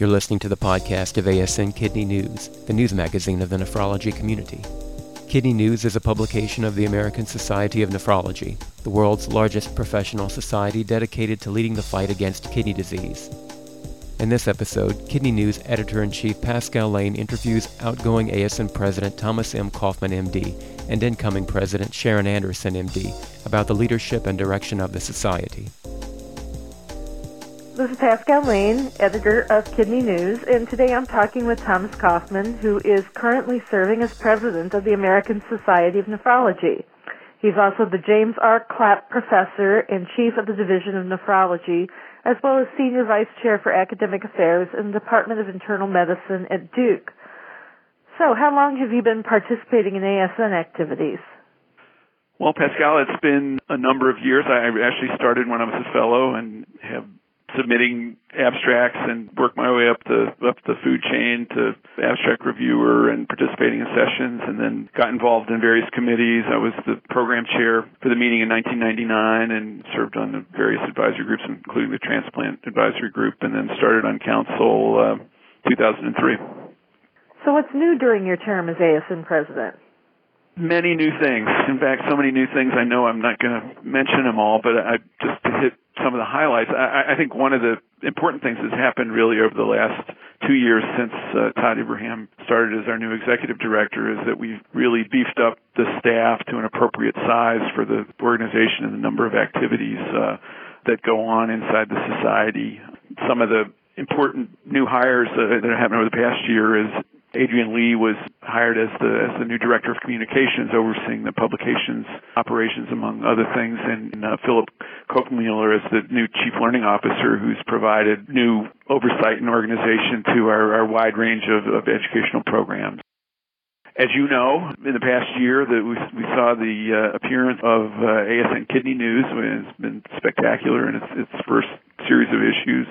You're listening to the podcast of ASN Kidney News, the news magazine of the nephrology community. Kidney News is a publication of the American Society of Nephrology, the world's largest professional society dedicated to leading the fight against kidney disease. In this episode, Kidney News editor in chief Pascale Lane interviews outgoing ASN president Thomas M. Coffman, MD, and incoming president Sharon Anderson, MD, about the leadership and direction of the society. This is Pascale Lane, editor of Kidney News, and today I'm talking with Thomas Coffman, who is currently serving as president of the American Society of Nephrology. He's also the James R. Clapp Professor and Chief of the Division of Nephrology, as well as Senior Vice Chair for Academic Affairs in the Department of Internal Medicine at Duke. So, how long have you been participating in ASN activities? Well, Pascale, it's been a number of years. I actually started when I was a fellow and have submitting abstracts and worked my way up the up the food chain to abstract reviewer and participating in sessions and then got involved in various committees. I was the program chair for the meeting in 1999 and served on the various advisory groups including the transplant advisory group and then started on council uh, 2003. So what's new during your term as ASN president? Many new things. In fact, so many new things I know I'm not going to mention them all, but I just to hit some of the highlights. I, I think one of the important things that's happened really over the last two years since uh, Tod Ibrahim started as our new executive director is that we've really beefed up the staff to an appropriate size for the organization and the number of activities uh, that go on inside the society. Some of the important new hires uh, that have happened over the past year is Adrian Lee was hired as the as the new director of communications, overseeing the publications operations among other things, and uh, Philip Kochmueller is the new chief learning officer, who's provided new oversight and organization to our, our wide range of, of educational programs. As you know, in the past year, that we, we saw the uh, appearance of uh, ASN Kidney News. It's been spectacular in its, its first series of issues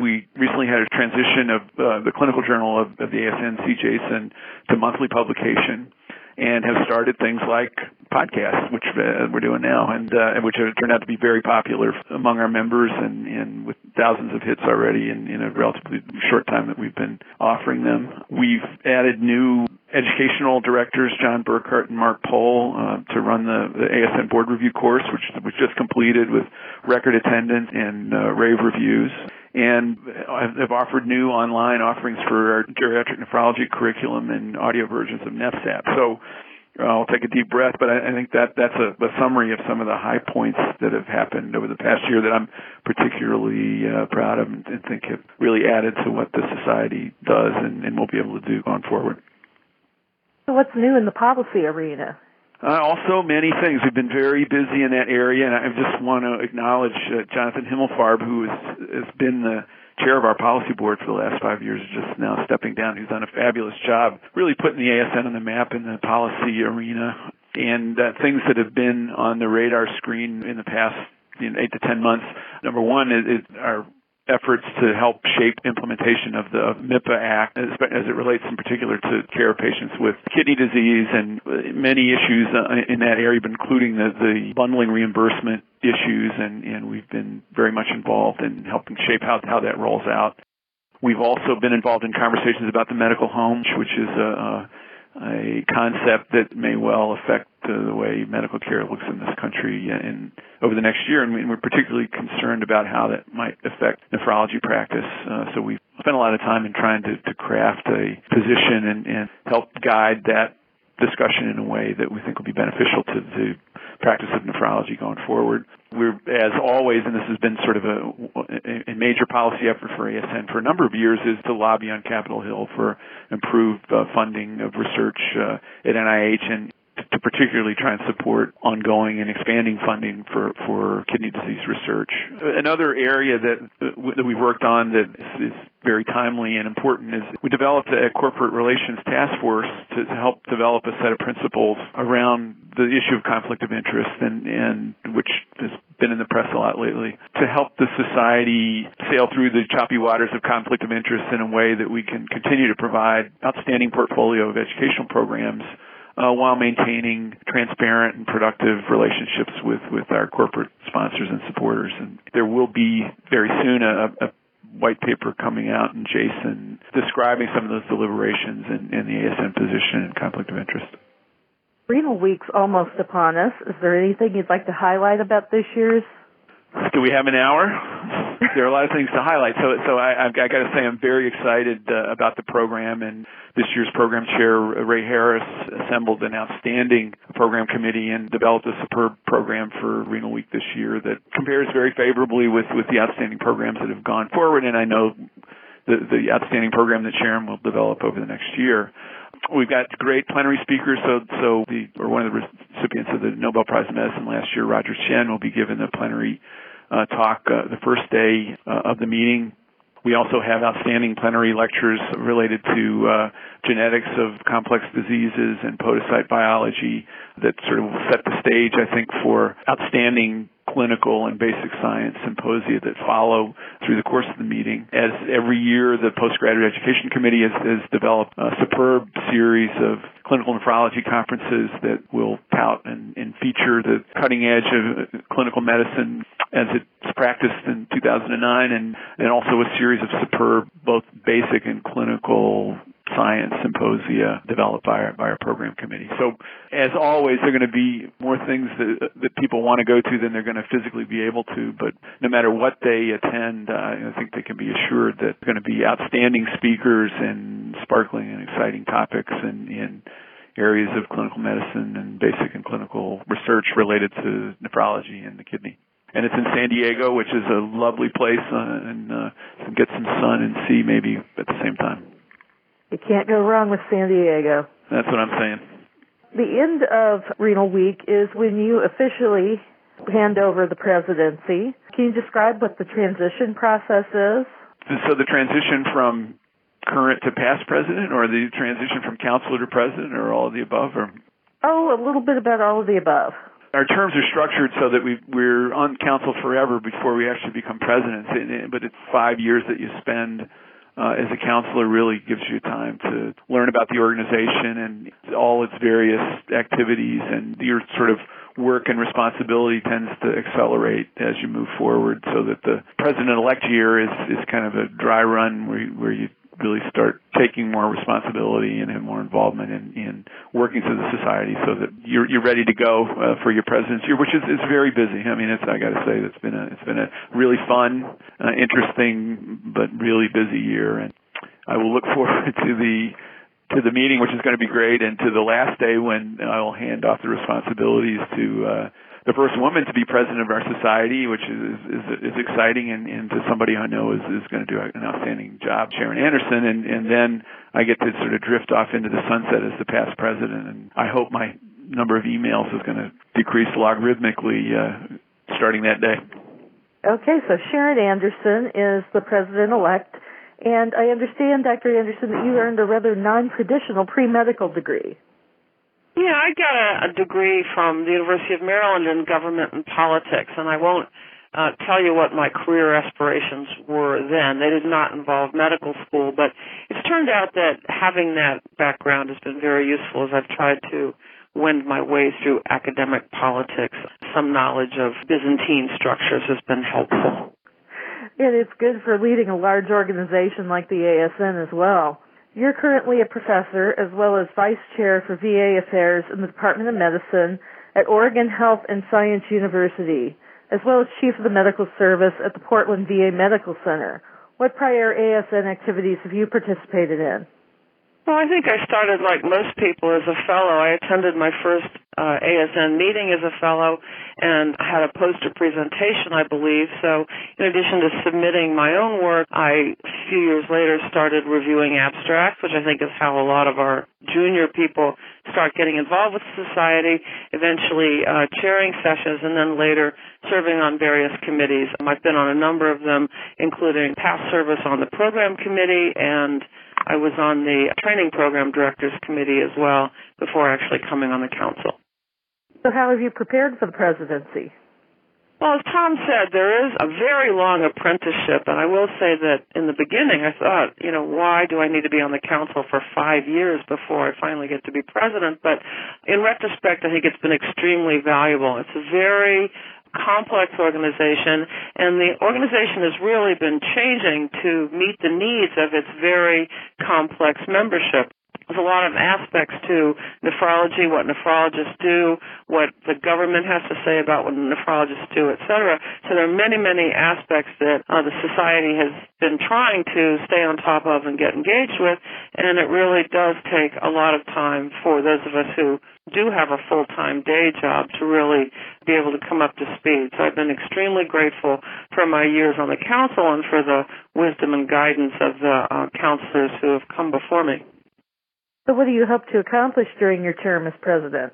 we recently had a transition of uh, the clinical journal of, of the ASN CJASN to monthly publication and have started things like podcasts, which uh, we're doing now, and uh, which have turned out to be very popular among our members, and, and with thousands of hits already in, in a relatively short time that we've been offering them. We've added new educational directors, John Burkart and Mark Pohl, uh, to run the, the, ASN board review course, which was just completed with record attendance and uh, rave reviews and have offered new online offerings for our geriatric nephrology curriculum and audio versions of NephSAP. So uh, I'll take a deep breath, but I, I think that that's a, a, summary of some of the high points that have happened over the past year that I'm particularly uh, proud of and, and, think have really added to what the society does and, and will be able to do going forward. So what's new in the policy arena? Uh, also, many things. We've been very busy in that area, and I just want to acknowledge uh, Jonathan Himmelfarb, who has, has been the chair of our policy board for the last five years, just now stepping down. He's done a fabulous job, really putting the ASN on the map in the policy arena. And uh, things that have been on the radar screen in the past you know, eight to ten months. Number one is, is our efforts to help shape implementation of the MIPPA Act as, it relates in particular to care of patients with kidney disease and many issues uh, in that area, including the, the bundling reimbursement issues, and, and we've been very much involved in helping shape how, how that rolls out. We've also been involved in conversations about the medical home, which is a, a a concept that may well affect the way medical care looks in this country in over the next year, and we're particularly concerned about how that might affect nephrology practice. Uh, so we've spent a lot of time in trying to, to craft a position and, and help guide that discussion in a way that we think will be beneficial to the practice of nephrology going forward. We're, as always, and this has been sort of a, a major policy effort for ASN for a number of years, is to lobby on Capitol Hill for improved uh, funding of research uh, at NIH and to particularly try and support ongoing and expanding funding for, for kidney disease research. Another area that, that we've worked on that is very timely and important is we developed a corporate relations task force to, to help develop a set of principles around the issue of conflict of interest and, and which has been in the press a lot lately to help the society sail through the choppy waters of conflict of interest in a way that we can continue to provide outstanding portfolio of educational programs uh, while maintaining transparent and productive relationships with, with our corporate sponsors and supporters. And there will be very soon a, a white paper coming out and JASN describing some of those deliberations and, and the ASN position and conflict of interest. Renal Week's almost upon us. Is there anything you'd like to highlight about this year's? Do we have an hour? There are a lot of things to highlight. So, so I, I've, got to say I'm very excited uh, about the program. And this year's program chair, Ray Harris, assembled an outstanding program committee and developed a superb program for Renal Week this year that compares very favorably with with the outstanding programs that have gone forward. And I know the the outstanding program that Sharon will develop over the next year. We've got great plenary speakers. So, so the or one of the recipients of the Nobel Prize in Medicine last year, Roger Tsien, will be given the plenary uh, talk uh, the first day uh, of the meeting. We also have outstanding plenary lectures related to uh, genetics of complex diseases and podocyte biology that sort of set the stage, I think, for outstanding clinical and basic science symposia that follow through the course of the meeting. As every year, the Postgraduate Education Committee has, has developed a superb series of clinical nephrology conferences that will tout and, and feature the cutting edge of clinical medicine as it's practiced in 2009 and, and also a series of superb both basic and clinical science symposia developed by our, by our program committee. So as always, there are going to be more things that, that people want to go to than they're going to physically be able to. But no matter what they attend, uh, I think they can be assured that there are going to be outstanding speakers and sparkling and exciting topics in, in areas of clinical medicine and basic and clinical research related to nephrology and the kidney and it's in San Diego, which is a lovely place, uh, and uh, get some sun and sea maybe at the same time. You can't go wrong with San Diego. That's what I'm saying. The end of Renal Week is when you officially hand over the presidency. Can you describe what the transition process is? So the transition from current to past president, or the transition from councilor to president, or all of the above, or oh, a little bit about all of the above. Our terms are structured so that we we're on council forever before we actually become presidents, but it's five years that you spend uh, as a councilor really gives you time to learn about the organization and all its various activities. And your sort of work and responsibility tends to accelerate as you move forward so that the president elect year is is kind of a dry run where where you really start taking more responsibility and have more involvement in, in working through the society so that you're you're ready to go uh, for your president's year, which is is very busy. I mean, it's I got to say it's been a it's been a really fun, uh, interesting, but really busy year, and I will look forward to the to the meeting, which is going to be great, and to the last day when I will hand off the responsibilities to. Uh, the first woman to be president of our society, which is is, is exciting, and, and to somebody I know is, is going to do an outstanding job, Sharon Anderson, and and then I get to sort of drift off into the sunset as the past president, and I hope my number of emails is going to decrease logarithmically uh, starting that day. Okay, so Sharon Anderson is the president elect. And I understand, Dr. Anderson, that you earned a rather non-traditional pre-medical degree. Yeah, I got a, a degree from the University of Maryland in government and politics, and I won't uh, tell you what my career aspirations were then. They did not involve medical school, but it's turned out that having that background has been very useful as I've tried to wend my way through academic politics. Some knowledge of Byzantine structures has been helpful. And it's good for leading a large organization like the ASN as well. You're currently a professor as well as vice chair for VA affairs in the Department of Medicine at Oregon Health and Science University, as well as chief of the medical service at the Portland VA Medical Center. What prior ASN activities have you participated in? Well, I think I started like most people as a fellow. I attended my first uh, ASN meeting as a fellow and had a poster presentation, I believe. So, in addition to submitting my own work, I, a few years later, started reviewing abstracts, which I think is how a lot of our junior people start getting involved with society, eventually uh, chairing sessions, and then later serving on various committees. I've been on a number of them, including past service on the program committee and I was on the training program directors committee as well before actually coming on the council. So how have you prepared for the presidency? Well, as Tom said, there is a very long apprenticeship, and I will say that in the beginning I thought, you know, why do I need to be on the council for five years before I finally get to be president? But in retrospect, I think it's been extremely valuable. It's a very complex organization, and the organization has really been changing to meet the needs of its very complex membership there's a lot of aspects to nephrology, what nephrologists do, what the government has to say about what nephrologists do, et cetera. So there are many, many aspects that uh, the society has been trying to stay on top of and get engaged with, and it really does take a lot of time for those of us who do have a full-time day job to really be able to come up to speed. So I've been extremely grateful for my years on the council and for the wisdom and guidance of the uh, councilors who have come before me. So what do you hope to accomplish during your term as president?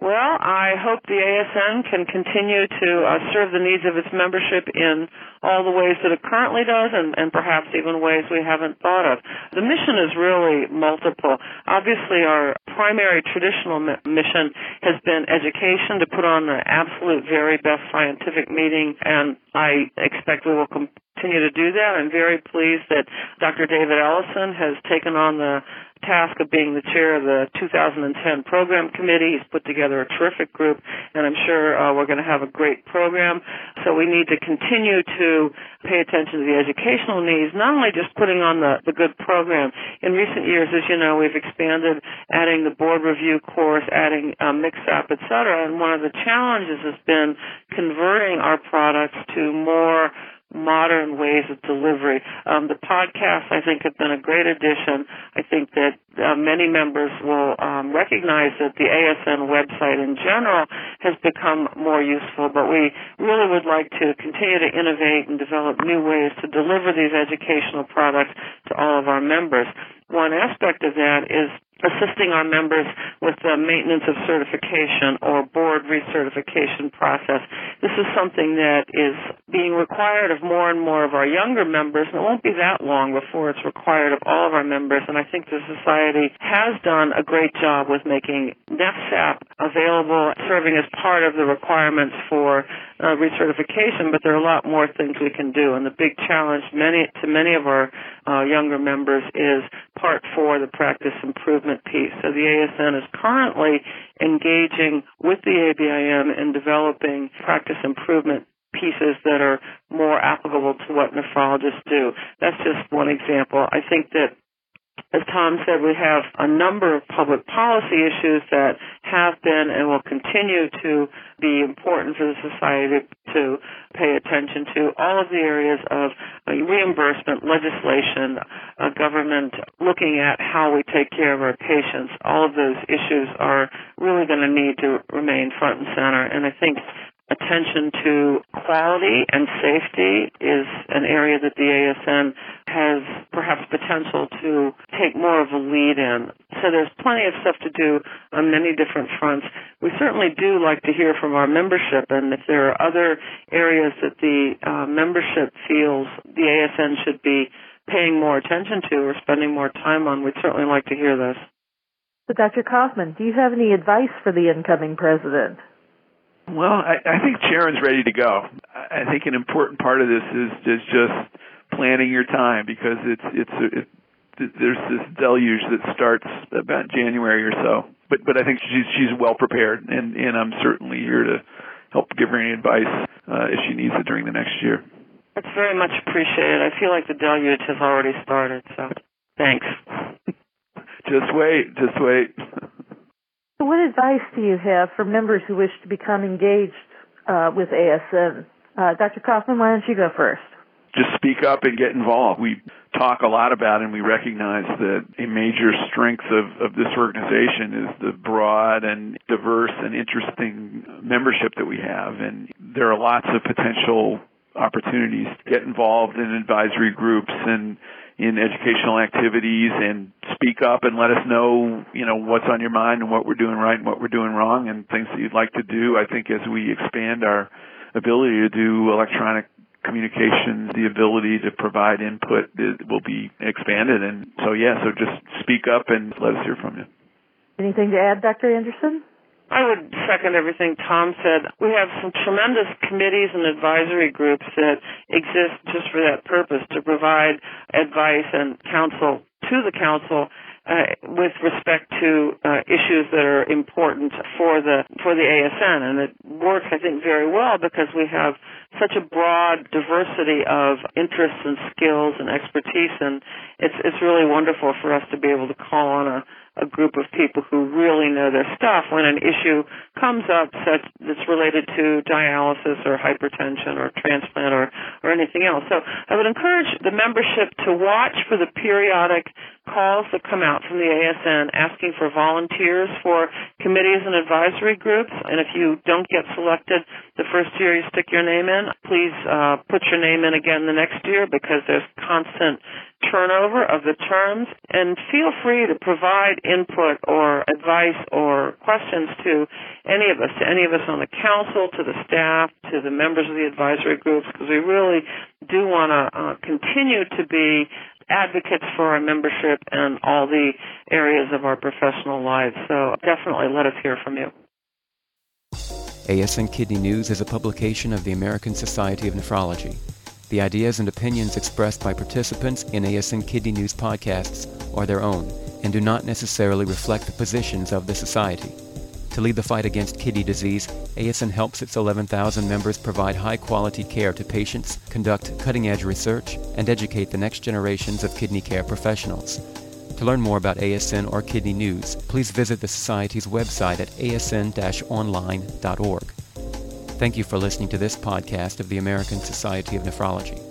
Well, I hope the ASN can continue to uh, serve the needs of its membership in all the ways that it currently does and, and perhaps even ways we haven't thought of. The mission is really multiple. Obviously, our primary traditional mission has been education to put on the absolute very best scientific meeting, and I expect we will continue to do that. I'm very pleased that Dr. David Ellison has taken on the task of being the chair of the 2010 program committee. He's put together a terrific group, and I'm sure uh, we're going to have a great program. So we need to continue to pay attention to the educational needs, not only just putting on the, the good program. In recent years, as you know, we've expanded, adding the board review course, adding um, NephSAP, et cetera, and one of the challenges has been converting our products to more modern ways of delivery. Um, the podcasts, I think, have been a great addition. I think that uh, many members will um, recognize that the ASN website in general has become more useful, but we really would like to continue to innovate and develop new ways to deliver these educational products to all of our members. One aspect of that is assisting our members with the maintenance of certification or board recertification process. This is something that is being required of more and more of our younger members, and it won't be that long before it's required of all of our members. And I think the society has done a great job with making NephSAP available, serving as part of the requirements for uh, recertification, but there are a lot more things we can do. And the big challenge many, to many of our uh, younger members is part four, the practice improvement piece. So the ASN is currently engaging with the ABIM in developing practice improvement pieces that are more applicable to what nephrologists do. That's just one example. I think that as Tom said, we have a number of public policy issues that have been and will continue to be important for the society to pay attention to. All of the areas of uh, reimbursement, legislation, uh, government looking at how we take care of our patients, all of those issues are really going to need to remain front and center. And I think attention to quality and safety is an area that the ASN has perhaps potential to take more of a lead in. So there's plenty of stuff to do on many different fronts. We certainly do like to hear from our membership, and if there are other areas that the uh, membership feels the ASN should be paying more attention to or spending more time on, we'd certainly like to hear this. So, Dr. Coffman, do you have any advice for the incoming president? Well, I, I think Sharon's ready to go. I think an important part of this is is just planning your time because it's it's it, there's this deluge that starts about January or so. But but I think she's she's well prepared, and and I'm certainly here to help give her any advice uh, if she needs it during the next year. That's very much appreciated. I feel like the deluge has already started, so thanks. just wait, just wait. So what advice do you have for members who wish to become engaged uh, with ASN? Uh, Dr. Coffman, why don't you go first? Just speak up and get involved. We talk a lot about and we recognize that a major strength of, of this organization is the broad and diverse and interesting membership that we have. And there are lots of potential opportunities to get involved in advisory groups and in educational activities and speak up and let us know, you know, what's on your mind and what we're doing right and what we're doing wrong and things that you'd like to do. I think as we expand our ability to do electronic communications, the ability to provide input will be expanded. And so, yeah, so just speak up and let us hear from you. Anything to add, Dr. Anderson? I would second everything Tom said. We have some tremendous committees and advisory groups that exist just for that purpose, to provide advice and counsel to the council uh, with respect to uh, issues that are important for the for the ASN, and it works, I think, very well because we have such a broad diversity of interests and skills and expertise, and it's it's really wonderful for us to be able to call on a a group of people who really know their stuff when an issue comes up such that's related to dialysis or hypertension or transplant or, or anything else. So I would encourage the membership to watch for the periodic calls that come out from the ASN asking for volunteers for committees and advisory groups. And if you don't get selected the first year you stick your name in, please uh, put your name in again the next year because there's constant turnover of the terms and feel free to provide input or advice or questions to any of us, to any of us on the council, to the staff, to the members of the advisory groups, because we really do want to uh, continue to be advocates for our membership and all the areas of our professional lives. So definitely let us hear from you. ASN Kidney News is a publication of the American Society of Nephrology. The ideas and opinions expressed by participants in ASN Kidney News podcasts are their own and do not necessarily reflect the positions of the Society. To lead the fight against kidney disease, ASN helps its 11,000 members provide high quality care to patients, conduct cutting edge research, and educate the next generations of kidney care professionals. To learn more about ASN or Kidney News, please visit the Society's website at asn online.org. Thank you for listening to this podcast of the American Society of Nephrology.